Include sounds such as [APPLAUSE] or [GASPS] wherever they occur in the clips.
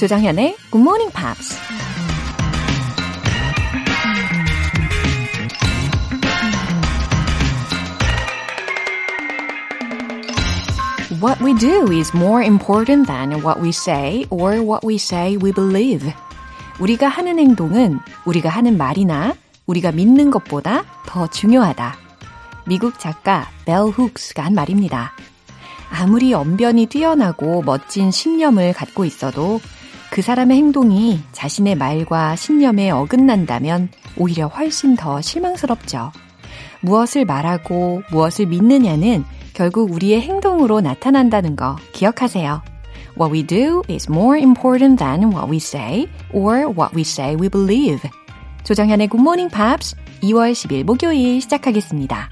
조장현의 Good Morning Pops. What we do is more important than what we say or what we say we believe. 우리가 하는 행동은 우리가 하는 말이나 우리가 믿는 것보다 더 중요하다. 미국 작가 벨 훅스가 한 말입니다. 아무리 언변이 뛰어나고 멋진 신념을 갖고 있어도 그 사람의 행동이 자신의 말과 신념에 어긋난다면 오히려 훨씬 더 실망스럽죠. 무엇을 말하고 무엇을 믿느냐는 결국 우리의 행동으로 나타난다는 거 기억하세요. What we do is more important than what we say or what we say we believe. 조정현의 Morning Pops 2월 10일 목요일 시작하겠습니다.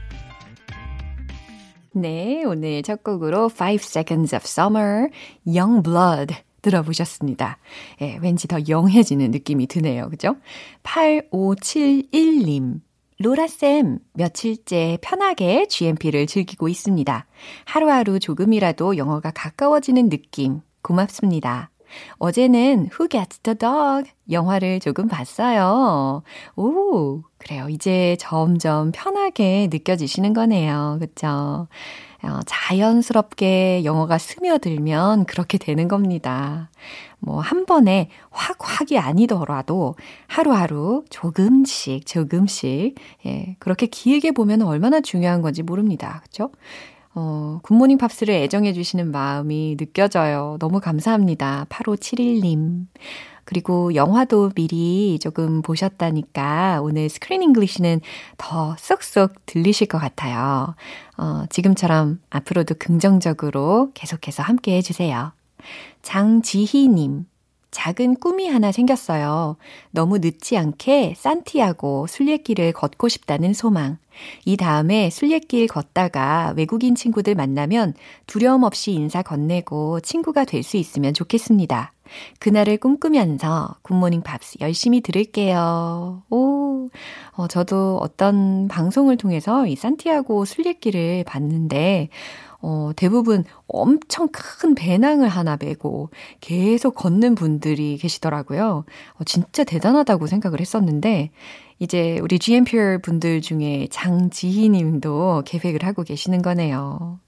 네, 오늘 첫 곡으로 5 Seconds of Summer, Young Blood 들어보셨습니다. 예, 왠지 더 영해지는 느낌이 드네요. 그죠? 8571님. 로라쌤, 며칠째 편하게 GMP를 즐기고 있습니다. 하루하루 조금이라도 영어가 가까워지는 느낌. 고맙습니다. 어제는 Who Gets the Dog 영화를 조금 봤어요. 오, 그래요. 이제 점점 편하게 느껴지시는 거네요. 그쵸? 어, 자연스럽게 영어가 스며들면 그렇게 되는 겁니다. 뭐, 한 번에 확, 확이 아니더라도 하루하루 조금씩, 조금씩, 예, 그렇게 길게 보면 얼마나 중요한 건지 모릅니다. 그쵸? 어, 굿모닝 팝스를 애정해주시는 마음이 느껴져요. 너무 감사합니다. 8571님. 그리고 영화도 미리 조금 보셨다니까 오늘 Screen English는 더 쏙쏙 들리실 것 같아요. 어, 지금처럼 앞으로도 긍정적으로 계속해서 함께 해주세요. 장지희님. 작은 꿈이 하나 생겼어요. 너무 늦지 않게 산티아고 순례길을 걷고 싶다는 소망. 이 다음에 순례길 걷다가 외국인 친구들 만나면 두려움 없이 인사 건네고 친구가 될 수 있으면 좋겠습니다. 그날을 꿈꾸면서 굿모닝 팝스 열심히 들을게요. 오, 어, 저도 어떤 방송을 통해서 이 산티아고 순례길을 봤는데, 어, 대부분 엄청 큰 배낭을 하나 메고 계속 걷는 분들이 계시더라고요. 어, 진짜 대단하다고 생각을 했었는데, 이제 우리 GMPR 분들 중에 장지희 님도 계획을 하고 계시는 거네요.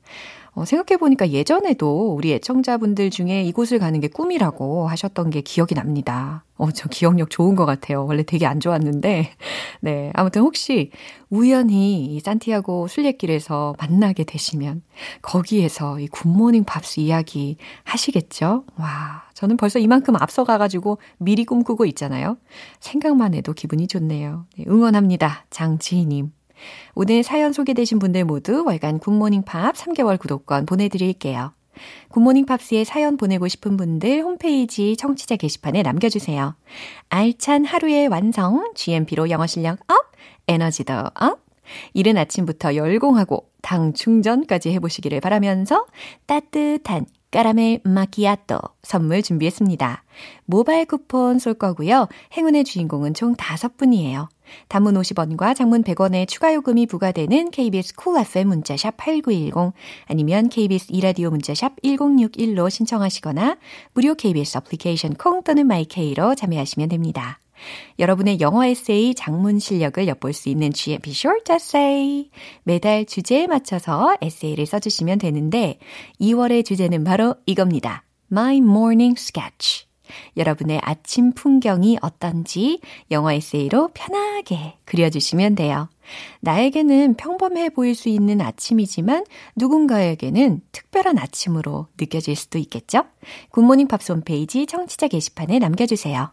어, 생각해보니까 예전에도 우리 애청자분들 중에 이곳을 가는 게 꿈이라고 하셨던 게 기억이 납니다. 어, 저 기억력 좋은 것 같아요. 원래 되게 안 좋았는데. [LAUGHS] 네. 아무튼 혹시 우연히 이 산티아고 순례길에서 만나게 되시면 거기에서 이 굿모닝 팝스 이야기 하시겠죠? 와. 저는 벌써 이만큼 앞서가가지고 미리 꿈꾸고 있잖아요. 생각만 해도 기분이 좋네요. 네, 응원합니다. 장지희님. 오늘 사연 소개되신 분들 모두 월간 굿모닝 팝스 3개월 구독권 보내드릴게요. 굿모닝 팝스에 사연 보내고 싶은 분들 홈페이지 청취자 게시판에 남겨주세요. 알찬 하루의 완성, GMP로 영어 실력 up, 에너지도 up. 이른 아침부터 열공하고 당 충전까지 해보시기를 바라면서 따뜻한 까라멜 마키아토 선물 준비했습니다. 모바일 쿠폰 쏠 거고요. 행운의 주인공은 총 5분이에요. 단문 50원과 장문 100원의 추가 요금이 부과되는 KBS Cool FM 문자샵 8910 아니면 KBS 이라디오 문자샵 1061로 신청하시거나 무료 KBS 애플리케이션 콩 또는 마이케이로 참여하시면 됩니다. 여러분의 영어 에세이 장문 실력을 엿볼 수 있는 GMP Short Essay. 매달 주제에 맞춰서 에세이를 써주시면 되는데 2월의 주제는 바로 이겁니다. My Morning Sketch. 여러분의 아침 풍경이 어떤지 영어 에세이로 편하게 그려주시면 돼요. 나에게는 평범해 보일 수 있는 아침이지만 누군가에게는 특별한 아침으로 느껴질 수도 있겠죠? 굿모닝 팝스 홈페이지 청취자 게시판에 남겨주세요.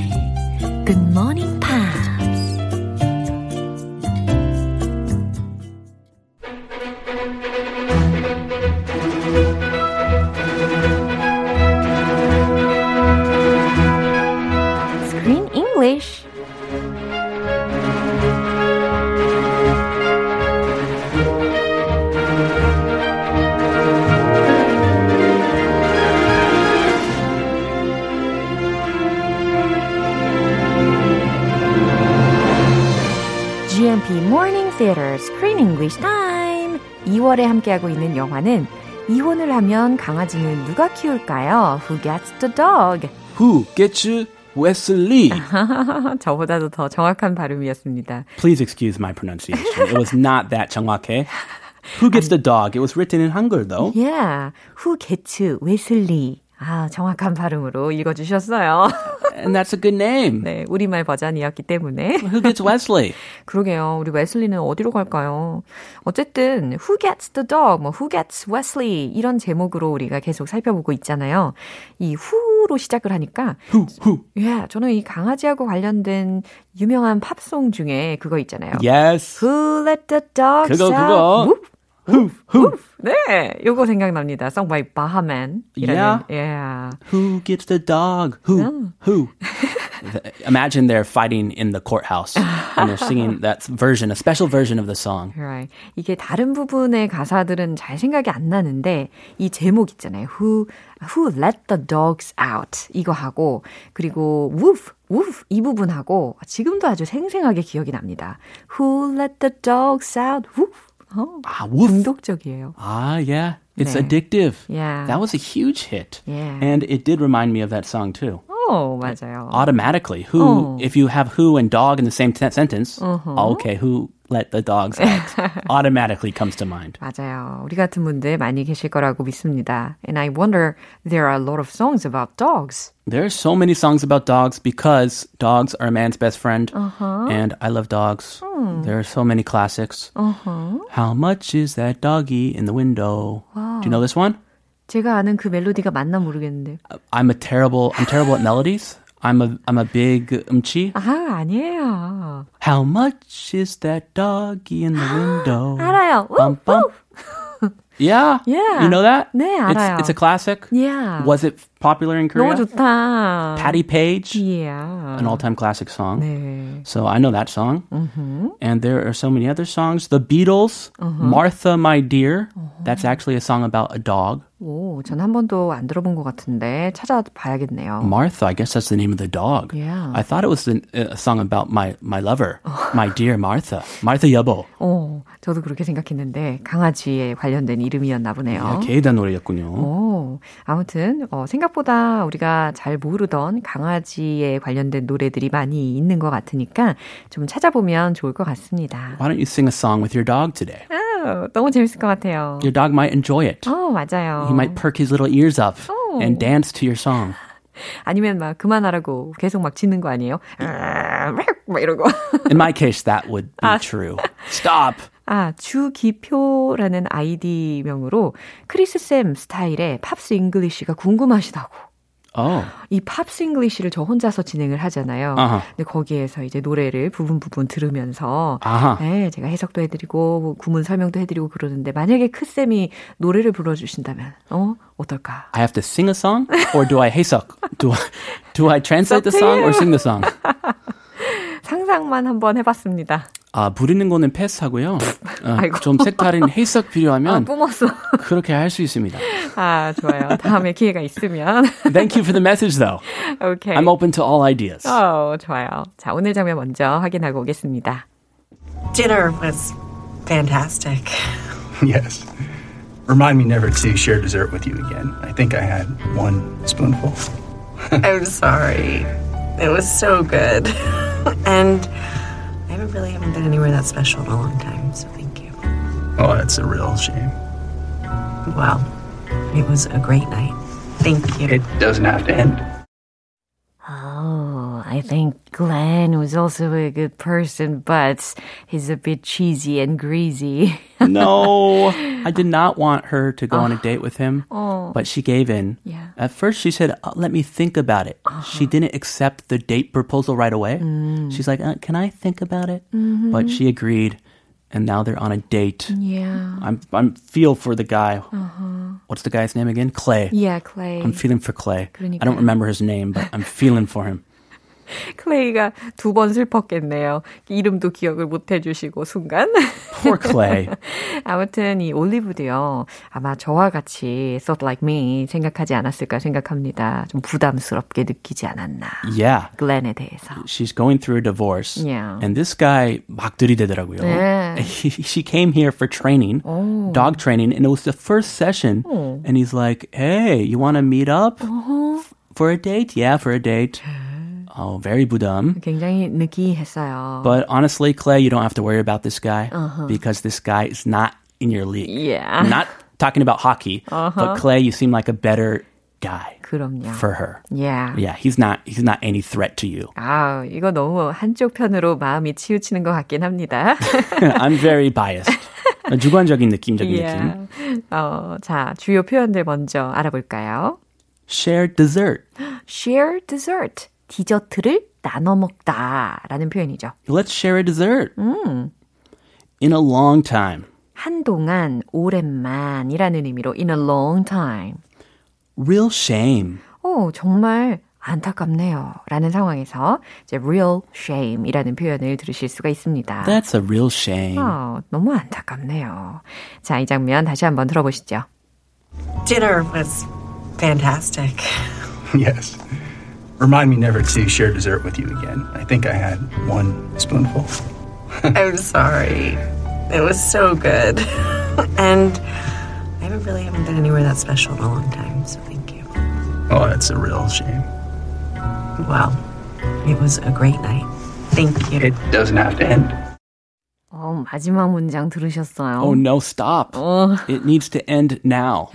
함께하고 있는 영화는 이혼을 하면 강아지는 누가 키울까요? Who gets the dog? Who gets? Wesley. 저보다도 더 정확한 발음이었습니다. Please excuse my pronunciation. It was not that 정확해. Who gets the dog? It was written in Hangul though. Yeah. Who gets Wesley? 아, 정확한 발음으로 읽어주셨어요. And that's a good name. 네, 우리말 버전이었기 때문에. Who gets Wesley? [LAUGHS] 그러게요. 우리 웨슬리는 어디로 갈까요? 어쨌든 Who gets the dog? 뭐 Who gets Wesley? 이런 제목으로 우리가 계속 살펴보고 있잖아요. 이 who로 시작을 하니까 Who? Who? 예, yeah, 저는 이 강아지하고 관련된 유명한 팝송 중에 그거 있잖아요. Yes. Who let the dogs 그거, out? 그거. Who? Who? 네, 요거 생각납니다. Song by Bahaman. Yeah. Yeah. Who gets the dog? Who? Who? Imagine they're fighting in the courthouse and they're singing that version, a special version of the song. Right. 이게 다른 부분의 가사들은 잘 생각이 안 나는데 이 제목 있잖아요. Who Who let the dogs out 이거 하고 그리고 woof woof 이 부분하고 지금도 아주 생생하게 기억이 납니다. Who let the dogs out? woof. 어, Ah, woof. 중독적이에요. Ah, yeah. It's 네. addictive. Yeah. That was a huge hit. Yeah. And it did remind me of that song too. 어, 맞아요. Automatically. Who, Oh. if you have who and dog in the same t- sentence, oh, okay, who let the dogs out [LAUGHS] automatically comes to mind. 맞아요. 우리 같은 분들 많이 계실 거라고 믿습니다. And I wonder there are a lot of songs about dogs. There are so many songs about dogs because dogs are a man's best friend. And I love dogs. There are so many classics. How much is that doggy in the window? Do you know this one? 제가 아는 그 멜로디가 맞나 모르겠는데. I'm a terrible, I'm terrible at melodies. I'm a, I'm a big umchi. 아, 아니에요. How much is that doggy in the window? [GASPS] 알아요. 우, Bum, bum. Yeah. [LAUGHS] Yeah. You know that? 네, It's, 알아요. it's a classic. Yeah. Was it popular in Korea? 너무 좋다. Patty Page, Yeah. an all-time classic song. 네. So I know that song. And there are so many other songs. The Beatles, Martha, My Dear. That's actually a song about a dog. 오, 전 한 번도 안 들어본 것 같은데 찾아봐야겠네요. Martha, I guess that's the name of the dog. Yeah. I thought it was an, a song about my, my lover, my dear Martha. Martha 여보. 어, [LAUGHS] 저도 그렇게 생각했는데 강아지에 관련된 이름이었나 보네요. 게이다 노래였군요. 오, 아무튼 어, 생각 보다 우리가 잘 모르던 강아지에 관련된 노래들이 많이 있는 것 같으니까 좀 찾아보면 좋을 것 같습니다. Why don't you sing a song with your dog today? 아, 너무 재밌을 것 같아요. Your dog might enjoy it. 어, 맞아요. He might perk his little ears up and dance to your song. 아니면 막 그만하라고 계속 막 짖는 거 아니에요? 막 이러고. In my case, that would be true. Stop. 아, 주기표라는 아이디명으로 크리스쌤 스타일의 Pops English가 궁금하시다고. Oh, 이 Pops English를 저 혼자서 진행을 하잖아요. 아하. 근데 거기에서 이제 노래를 부분 부분 들으면서 아하. 네, 제가 해석도 해드리고 뭐 구문 설명도 해드리고 그러는데 만약에 크쌤이 노래를 불러주신다면 어 어떨까? I have to sing a song, or do I 해석? Do I, do I translate the song or sing the song? 상상만 한번 해봤습니다. 아, 부르는 거는 패스하고요. 어, 아이고. 좀 색다른 해석 아, 필요하면 뿜었어. 그렇게 할 수 있습니다. 아 좋아요. 다음에 기회가 있으면. Thank you for the message, though. 오케이. I'm open to all ideas. 어 좋아요. 자 오늘 장면 먼저 확인하고 오겠습니다. Dinner was fantastic. Yes. Remind me never to share dessert with you again. I think I had one spoonful. I'm sorry. It was so good. And I haven't really haven't been anywhere that special in a long time, so thank you. Oh, that's a real shame. Well, it was a great night. Thank you. It doesn't have to end. Oh, I think Glenn was also a good person, but he's a bit cheesy and greasy. [LAUGHS] No, I did not want her to go on a date with him, but she gave in. Yeah. At first, she said, uh, "Let me think about it." She didn't accept the date proposal right away. She's like, uh, "Can I think about it?" But she agreed, and now they're on a date. yeah. I'm I'm feel for the guy. What's the guy's name again? Clay. Yeah, Clay. I'm feeling for Clay. I 그러니까요. don't remember his name, but I'm feeling for him. 클레이가 두 번 슬펐겠네요. 이름도 기억을 못 해주시고 순간. Poor Clay. 아무튼 이 올리브도요. 아마 저와 같이 thought like me 생각하지 않았을까 생각합니다. 좀 부담스럽게 느끼지 않았나. Yeah. 글렌에 대해서. She's going through a divorce. Yeah. And this guy 막 들이대더라고요. 네. He, she came here for training, Oh. dog training, and it was the first session. And he's like, hey, you want to meet up Uh-huh. for a date? Yeah, for a date. Oh, very 부담. 굉장히 느끼했어요. But honestly, Clay, you don't have to worry about this guy because this guy is not in your league. Uh-huh. Yeah. I'm not talking about hockey, but Clay, you seem like a better guy 그럼요. for her. Yeah. Yeah, he's not he's not any threat to you. 아, 이거 너무 한쪽 편으로 마음이 치우치는 것 같긴 합니다. [LAUGHS] I'm very biased. 주관적인 느낌적인 느낌. yeah. 어, 자, 주요 표현들 먼저 알아볼까요? Share dessert. [GASPS] share dessert. 디저트를 나눠 먹다 라는 표현이죠. Let's share a dessert. In a long time. 한동안, 오랜만이라는 의미로 in a long time. Real shame. 오, 정말 안타깝네요. 라는 상황에서 이제 real shame이라는 표현을 들으실 수가 있습니다. That's a real shame. 어, 너무 안타깝네요. 자, 이 장면 다시 한번 들어보시죠. Dinner was fantastic. Yes. Remind me never to share dessert with you again. I think I had one spoonful. [LAUGHS] I'm sorry. It was so good. [LAUGHS] and I haven't really haven't been anywhere that special in a long time, so thank you. Oh, that's a real shame. Well, it was a great night. Thank you. It doesn't have to end. 어, 마지막 문장 들으셨어요? Oh no, stop. It needs to end now.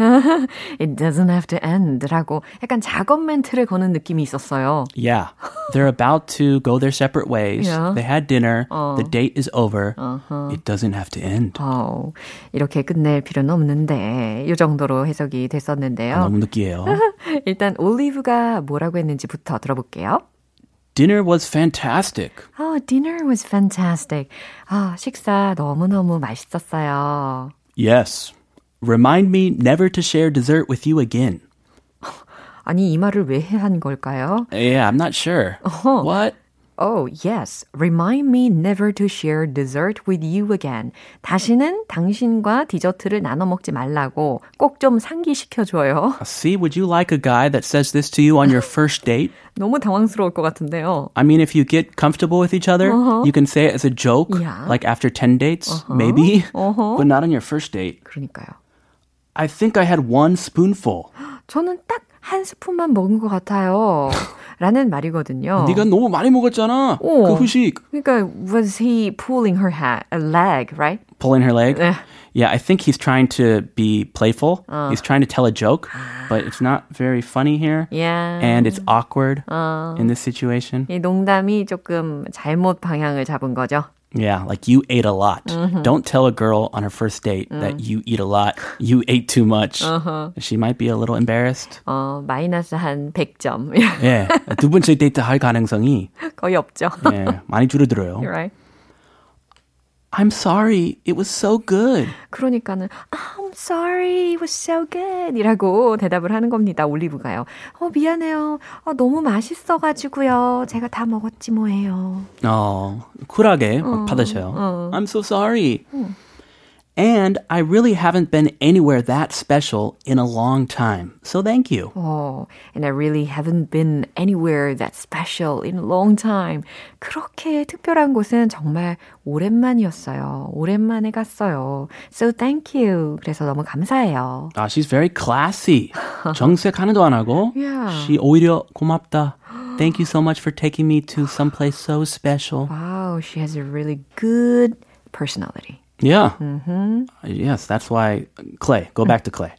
It doesn't have to end 라고 약간 작업 멘트를 거는 느낌이 있었어요. Yeah. They're about to go their separate ways. Yeah. They had dinner. The date is over. It doesn't have to end. 어, 이렇게 끝낼 필요는 없는데 이 정도로 해석이 됐었는데요. 너무 느끼해요. 일단 올리브가 뭐라고 했는지부터 들어볼게요. Dinner was fantastic. Oh, dinner was fantastic. 아, 식사 너무너무 맛있었어요. Yes. Remind me never to share dessert with you again. [LAUGHS] 아니, 이 말을 왜 한 걸까요? Yeah, I'm not sure. [LAUGHS] What? Oh, yes. Remind me never to share dessert with you again. 다시는 당신과 디저트를 나눠 먹지 말라고 꼭 좀 상기시켜줘요. [LAUGHS] See, would you like a guy that says this to you on your first date? [LAUGHS] 너무 당황스러울 것 같은데요. I mean, if you get comfortable with each other, you can say it as a joke, Yeah. like after 10 dates, maybe, but [LAUGHS] not on your first date. 그러니까요. I think I had one spoonful. [GASPS] 저는 딱 한 스푼만 먹은 것 같아요. 라는 말이거든요. 네가 너무 많이 먹었잖아. 어. 그 후식. 그러니까 was he pulling her hat, a leg, right? Pulling her leg. 네. Yeah, I think he's trying to be playful. He's trying to tell a joke, but it's not very funny here. Yeah. And it's awkward in this situation. 이 농담이 조금 잘못 방향을 잡은 거죠. Yeah, like you ate a lot. Don't tell a girl on her first date that you eat a lot. You [LAUGHS] ate too much. She might be a little embarrassed. 어, 마이너스 한 100점. [LAUGHS] 예, 두 번째 데이트 할 가능성이 거의 없죠. 예, 많이 줄어들어요. right? I'm sorry, it was so good. 그러니까는 I'm sorry, it was so good 이라고 대답을 하는 겁니다. 올리브가요. 어, 미안해요. 어, 너무 맛있어가지고요. 제가 다 먹었지 뭐예요. 어, 쿨하게 막 받으셔요. I'm so sorry. And I really haven't been anywhere that special in a long time. So thank you. 어, and I really haven't been anywhere that special in a long time. 그렇게 특별한 곳은 정말 오랜만이었어요. 오랜만에 갔어요. So thank you. 그래서 너무 감사해요. Ah, she's very classy. [LAUGHS] 정색 하나도 안 하고. Yeah. She 오히려 고맙다. Thank you so much for taking me to someplace so special. Wow, she has a really good personality. Yeah. Yes, that's why Clay. Go back to Clay.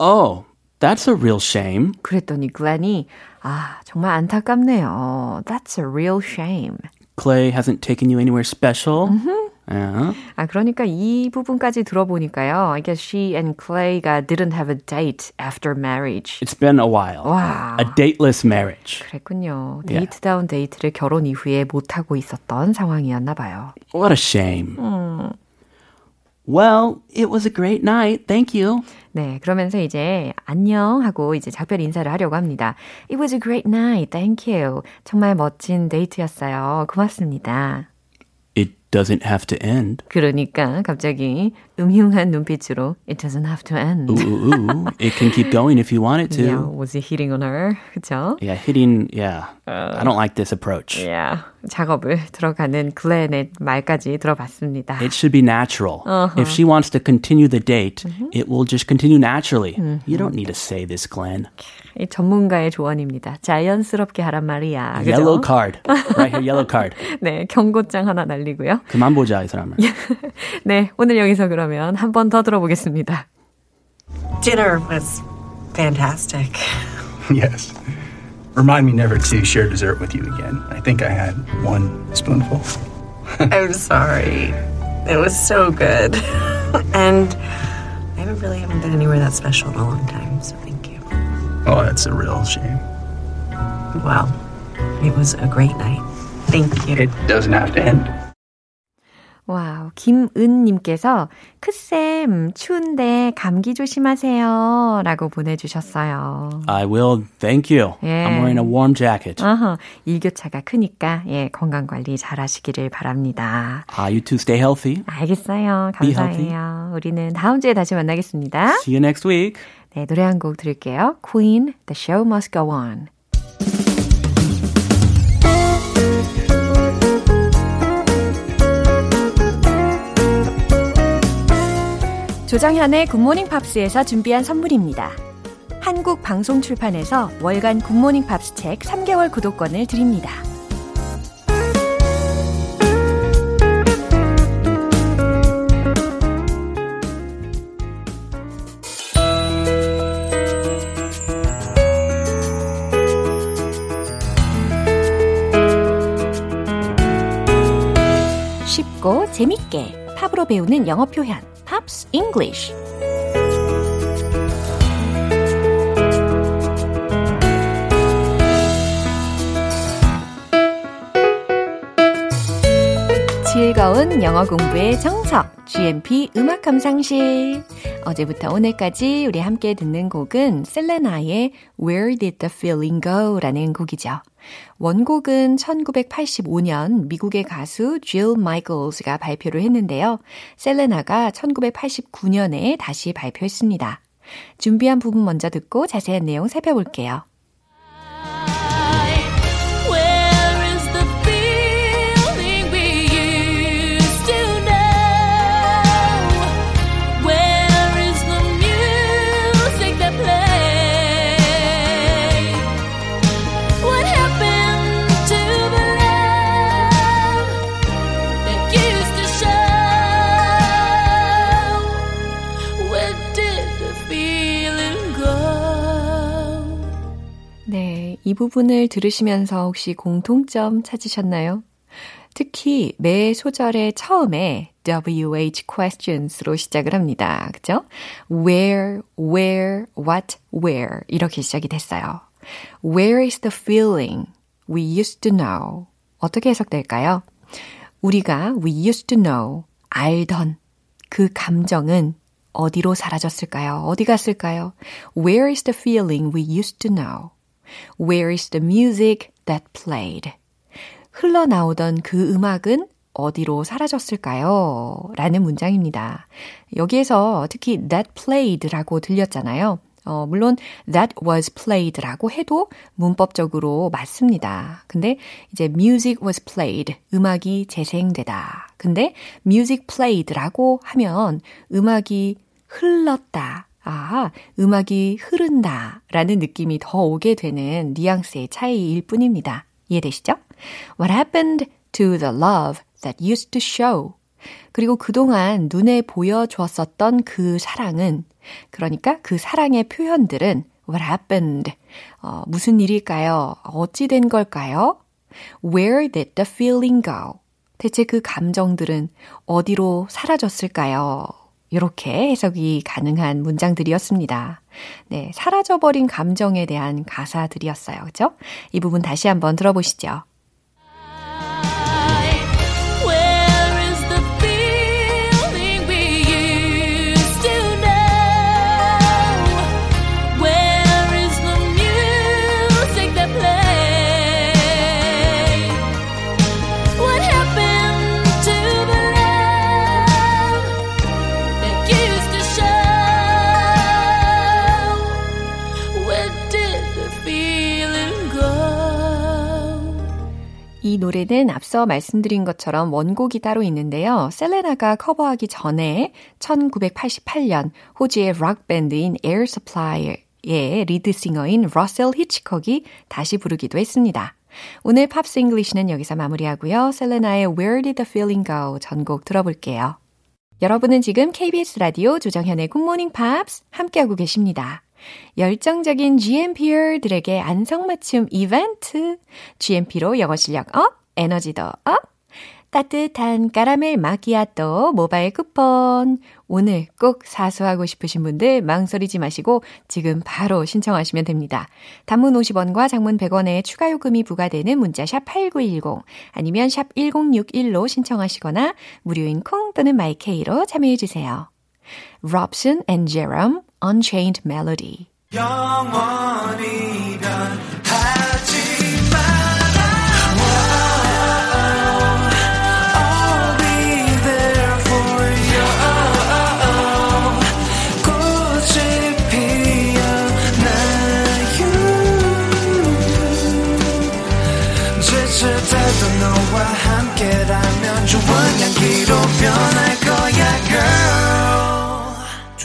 Oh, that's a real shame. 그랬더니 글렌이 아, 정말 안타깝네요. That's a real shame. Clay hasn't taken you anywhere special. Yeah. 아, 그러니까 이 부분까지 들어보니까요. I guess she and Clay가 didn't have a date after marriage. It's been a while. 와. A dateless marriage. 그랬군요. Yeah. 데이트다운 데이트를 결혼 이후에 못 하고 있었던 상황이었나 봐요. What a shame. Well, it was a great night. Thank you. 네, 그러면서 이제 안녕 하고 이제 작별 인사를 하려고 합니다. It was a great night. Thank you. 정말 멋진 데이트였어요. 고맙습니다. It doesn't have to end. 그러니까 갑자기 음흉한 눈빛으로 It doesn't have to end. Ooh, ooh, ooh. it can keep going if you want it to. Yeah, was he hitting on her? 그쵸? Yeah, hitting, yeah. I don't like this approach. Yeah, 작업을 들어가는 글렌의 말까지 들어봤습니다. It should be natural. If she wants to continue the date, it will just continue naturally. You don't need to say this, Glenn. 이 전문가의 조언입니다. 자연스럽게 하란 말이야. 그죠? Yellow card. right here, yellow card. 네, 경고장 하나 날리고요. 그만 보자, 이 사람을. 네, 오늘 여기서 그러면 한 번 더 들어보겠습니다. Dinner was fantastic. Yes. Remind me never to share dessert with you again. I think I had one spoonful. I'm sorry. It was so good. and I haven't really haven't been anywhere that special in a long time. Oh, that's a real shame. Well, it was a great night. Thank you. It doesn't have to end. 와우, 김은님께서 크쌤 추운데 감기 조심하세요 라고 보내주셨어요. I will. Thank you. Yeah. I'm wearing a warm jacket. 어허, 일교차가 크니까 예 건강관리 잘 하시기를 바랍니다. Ah, you two stay healthy. 알겠어요. 감사해요. 우리는 다음 주에 다시 만나겠습니다. See you next week. 네, 노래 한 곡 들을게요. Queen, The Show Must Go On. 조정현의 굿모닝 팝스에서 준비한 선물입니다. 한국 방송 출판에서 월간 굿모닝 팝스 책 3개월 구독권을 드립니다. 재밌게 팝으로 배우는 영어 표현 Pops English 즐거운 영어 공부의 정석 GMP 음악 감상실 어제부터 오늘까지 우리 함께 듣는 곡은 셀레나의 Where Did the Feeling Go? 라는 곡이죠. 원곡은 1985년 미국의 가수 질 마이클스가 발표를 했는데요. 셀레나가 1989년에 다시 발표했습니다. 준비한 부분 먼저 듣고 자세한 내용 살펴볼게요. 부분을 들으시면서 혹시 공통점 찾으셨나요? 특히 매 소절의 처음에 WH questions로 시작을 합니다. 그죠? Where, where, what, where 이렇게 시작이 됐어요. Where is the feeling we used to know? 어떻게 해석될까요? 우리가 we used to know 알던 그 감정은 어디로 사라졌을까요? 어디 갔을까요? Where is the feeling we used to know? Where is the music that played? 흘러나오던 그 음악은 어디로 사라졌을까요? 라는 문장입니다. 여기에서 특히 that played라고 들렸잖아요. 어, 물론 that was played라고 해도 문법적으로 맞습니다. 근데 이제 music was played, 음악이 재생되다. 근데 music played라고 하면 음악이 흘렀다. 아, 음악이 흐른다. 라는 느낌이 더 오게 되는 뉘앙스의 차이일 뿐입니다. 이해되시죠? What happened to the love that used to show? 그리고 그동안 눈에 보여주었었던 그 사랑은, 그러니까 그 사랑의 표현들은 What happened? 어, 무슨 일일까요? 어찌 된 걸까요? Where did the feeling go? 대체 그 감정들은 어디로 사라졌을까요? 이렇게 해석이 가능한 문장들이었습니다. 네, 사라져버린 감정에 대한 가사들이었어요. 그죠? 이 부분 다시 한번 들어보시죠. 노래는 앞서 말씀드린 것처럼 원곡이 따로 있는데요. 셀레나가 커버하기 전에 1988년 호주의 락 밴드인 Air Supply의 lead singer인 러셀 히치콕이 다시 부르기도 했습니다. 오늘 Pops English는 여기서 마무리하고요. 셀레나의 Where Did the Feeling Go 전곡 들어볼게요. 여러분은 지금 KBS 라디오 조정현의 굿모닝 팝스 함께하고 계십니다. 열정적인 GMPer들에게 안성맞춤 이벤트. GMP로 영어 실력 up, 에너지도 up. 따뜻한 까라멜 마키아또 모바일 쿠폰. 오늘 꼭 사수하고 싶으신 분들 망설이지 마시고 지금 바로 신청하시면 됩니다. 단문 50원과 장문 100원의 추가 요금이 부과되는 문자 샵 8910 아니면 샵 1061로 신청하시거나 무료인 콩 또는 마이케이로 참여해 주세요. Robson and Jerome Unchained Melody. 영원히 변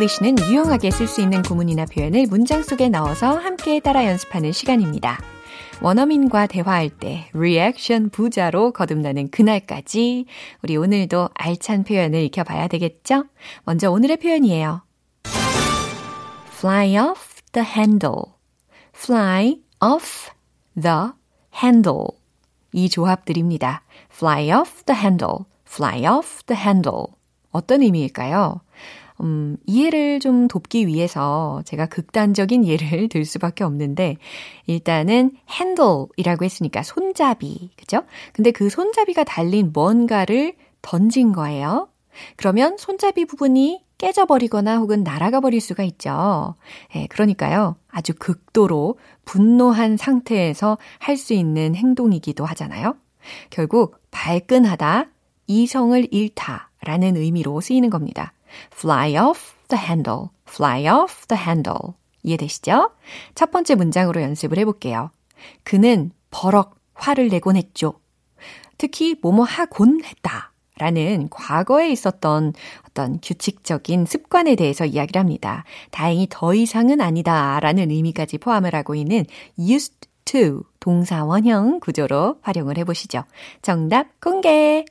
English는 유용하게 쓸 수 있는 구문이나 표현을 문장 속에 넣어서 함께 따라 연습하는 시간입니다. 원어민과 대화할 때 리액션 부자로 거듭나는 그날까지 우리 오늘도 알찬 표현을 익혀봐야 되겠죠? 먼저 오늘의 표현이에요. fly off the handle. fly off the handle. 이 조합들입니다. fly off the handle. fly off the handle. 어떤 의미일까요? 음, 이해를 좀 돕기 위해서 제가 극단적인 예를 [LAUGHS] 들 수밖에 없는데, 일단은 handle이라고 했으니까 손잡이, 그죠? 근데 그 손잡이가 달린 뭔가를 던진 거예요. 그러면 손잡이 부분이 깨져버리거나 혹은 날아가 버릴 수가 있죠. 예, 그러니까요. 아주 극도로 분노한 상태에서 할 수 있는 행동이기도 하잖아요. 결국 발끈하다, 이성을 잃다 라는 의미로 쓰이는 겁니다. Fly off the handle, fly off the handle. 이해되시죠? 첫 번째 문장으로 연습을 해볼게요. 그는 버럭 화를 내곤 했죠. 특히 뭐뭐 하곤 했다. 라는 과거에 있었던 어떤 규칙적인 습관에 대해서 이야기를 합니다. 다행히 더 이상은 아니다 라는 의미까지 포함을 하고 있는 used to 동사 원형 구조로 활용을 해보시죠. 정답 공개!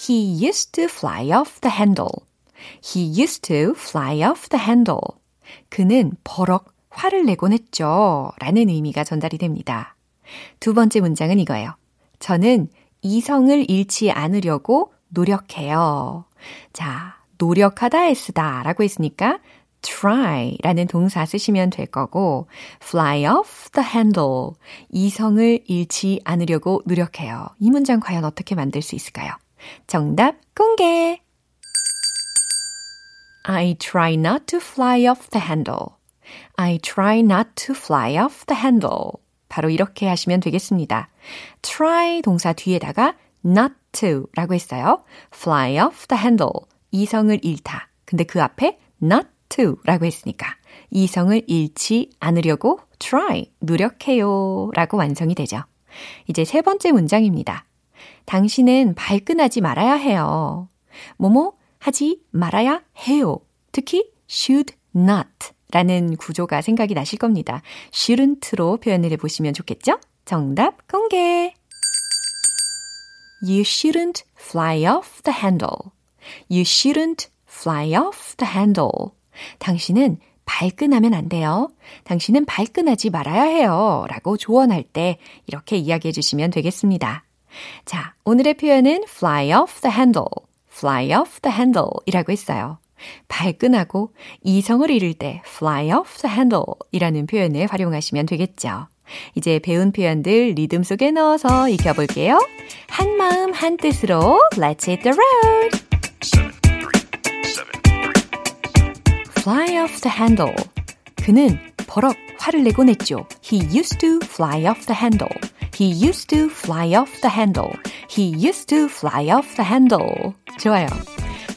He used to fly off the handle. He used to fly off the handle. 그는 버럭 화를 내곤 했죠. 라는 의미가 전달이 됩니다. 두 번째 문장은 이거예요. 저는 이성을 잃지 않으려고 노력해요. 자, 노력하다에 쓰다 라고 했으니까 try 라는 동사 쓰시면 될 거고 fly off the handle 이성을 잃지 않으려고 노력해요. 이 문장 과연 어떻게 만들 수 있을까요? 정답 공개! I try not to fly off the handle. I try not to fly off the handle. 바로 이렇게 하시면 되겠습니다. try 동사 뒤에다가 not to 라고 했어요. fly off the handle. 이성을 잃다. 근데 그 앞에 not to 라고 했으니까 이성을 잃지 않으려고 try, 노력해요 라고 완성이 되죠. 이제 세 번째 문장입니다. 당신은 발끈하지 말아야 해요. 뭐뭐 하지 말아야 해요. 특히 should not 라는 구조가 생각이 나실 겁니다. shouldn't로 표현을 해보시면 좋겠죠? 정답 공개! You shouldn't fly off the handle. You shouldn't fly off the handle. 당신은 발끈하면 안 돼요. 당신은 발끈하지 말아야 해요. 라고 조언할 때 이렇게 이야기해 주시면 되겠습니다. 자, 오늘의 표현은 fly off the handle, fly off the handle 이라고 했어요. 발끈하고 이성을 잃을 때 fly off the handle 이라는 표현을 활용하시면 되겠죠. 이제 배운 표현들 리듬 속에 넣어서 익혀볼게요. 한 마음 한 뜻으로 Let's hit the road! Fly off the handle. 그는 버럭 화를 내곤 했죠. He used to fly off the handle. He used to fly off the handle. He used to fly off the handle. 좋아요.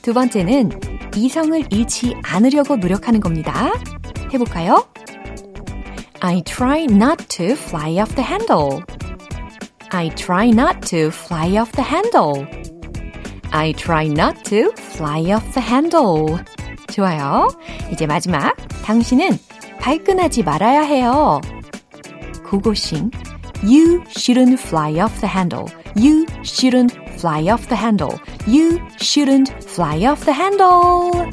두 번째는 이성을 잃지 않으려고 노력하는 겁니다. 해볼까요? I try not to fly off the handle. I try not to fly off the handle. I try not to fly off the handle. 좋아요. 이제 마지막. 당신은 발끈하지 말아야 해요. 고고싱. You shouldn't fly off the handle. You shouldn't fly off the handle. You shouldn't fly off the handle.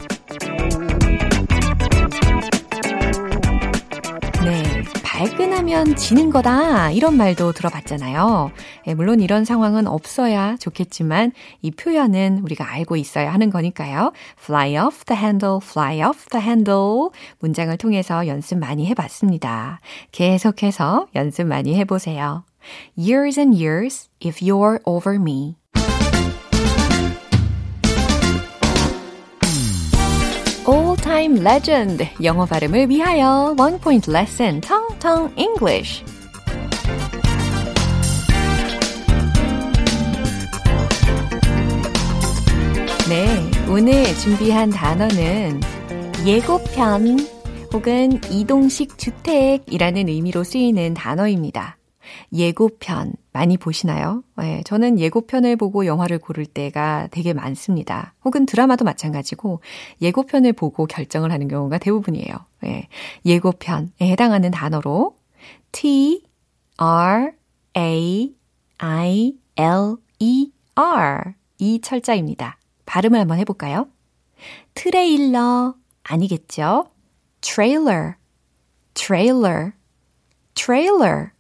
발끈하면 지는 거다. 이런 말도 들어봤잖아요. 네, 물론 이런 상황은 없어야 좋겠지만 이 표현은 우리가 알고 있어야 하는 거니까요. fly off the handle, fly off the handle. 문장을 통해서 연습 많이 해봤습니다. 계속해서 연습 많이 해보세요. Years and years if you're over me. Time legend 영어 발음을 위하여 Point Lesson Tong Tong English 네, 오늘 준비한 단어는 예고편 혹은 이동식 주택이라는 의미로 쓰이는 단어입니다. 예고편 많이 보시나요? 네, 저는 예고편을 보고 영화를 고를 때가 되게 많습니다. 혹은 드라마도 마찬가지고 예고편을 보고 결정을 하는 경우가 대부분이에요. 네, 예고편에 해당하는 단어로 T R A I L E R 이 철자입니다. 발음을 한번 해볼까요? 트레일러 아니겠죠? trailer, trailer, trailer.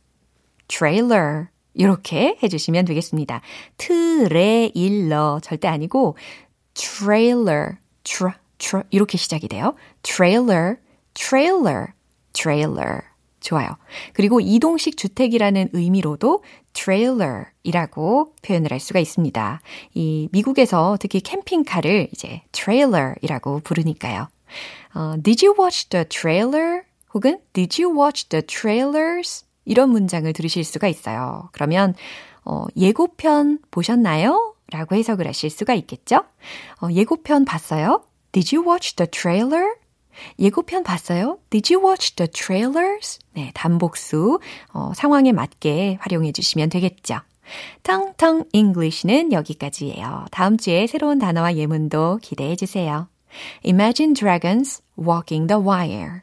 Trailer 이렇게 해주시면 되겠습니다. 트레일러 절대 아니고 trailer, tra, tra 이렇게 시작이 돼요. trailer, trailer, trailer. 좋아요. 그리고 이동식 주택이라는 의미로도 trailer이라고 표현을 할 수가 있습니다. 이 미국에서 특히 캠핑카를 이제 trailer이라고 부르니까요. 어, Did you watch the trailer? 혹은 Did you watch the trailers? 이런 문장을 들으실 수가 있어요. 그러면 어, 예고편 보셨나요? 라고 해석을 하실 수가 있겠죠? 어, 예고편 봤어요? Did you watch the trailer? 예고편 봤어요? Did you watch the trailers? 네, 단복수 어, 상황에 맞게 활용해 주시면 되겠죠. 텅텅 English는 여기까지예요. 다음 주에 새로운 단어와 예문도 기대해 주세요. Imagine Dragons Walking the Wire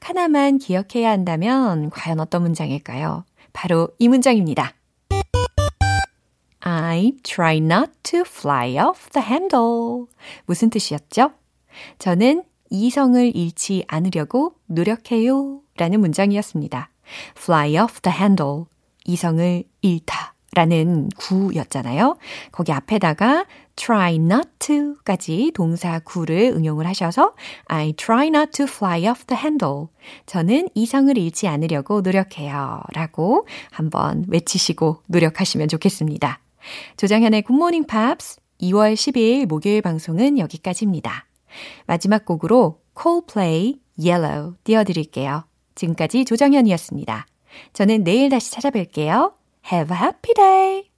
딱 하나만 기억해야 한다면 과연 어떤 문장일까요? 바로 이 문장입니다. I try not to fly off the handle. 무슨 뜻이었죠? 저는 이성을 잃지 않으려고 노력해요. 라는 문장이었습니다. fly off the handle. 이성을 잃다. 라는 구였잖아요. 거기 앞에다가 try not to까지 동사 구를 응용을 하셔서 I try not to fly off the handle. 저는 이성을 잃지 않으려고 노력해요. 라고 한번 외치시고 노력하시면 좋겠습니다. 조장현의 굿모닝 팝스 2월 12일 목요일 방송은 여기까지입니다. 마지막 곡으로 Coldplay Yellow 띄워드릴게요. 지금까지 조정현이었습니다. 저는 내일 다시 찾아뵐게요. Have a happy day!